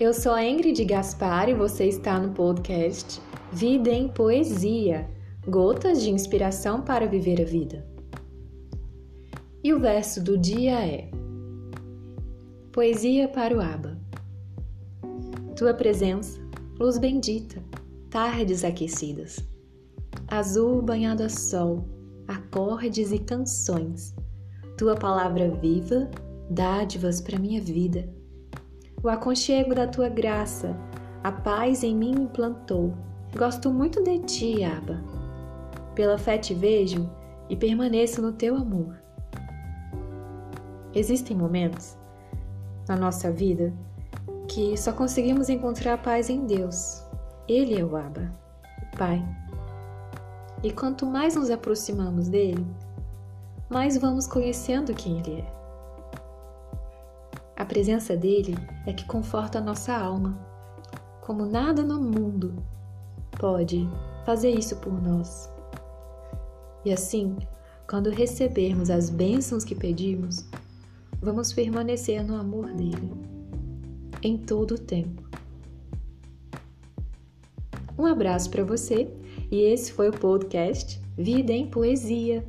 Eu sou a Ingrid Gaspar e você está no podcast Vida em Poesia Gotas de inspiração para viver a vida. E o verso do dia é: Poesia para o Aba. Tua presença, luz bendita, tardes aquecidas, azul banhado a sol, acordes e canções, tua palavra viva, dádivas para minha vida o aconchego da tua graça, a paz em mim implantou. Gosto muito de ti, Aba. Pela fé te vejo e permaneço no teu amor. Existem momentos na nossa vida que só conseguimos encontrar paz em Deus. Ele é o Aba, o Pai. E quanto mais nos aproximamos dele, mais vamos conhecendo quem ele é. A presença dele é que conforta a nossa alma, como nada no mundo pode fazer isso por nós. E assim, quando recebermos as bênçãos que pedimos, vamos permanecer no amor dele em todo o tempo. Um abraço para você e esse foi o podcast Vida em Poesia.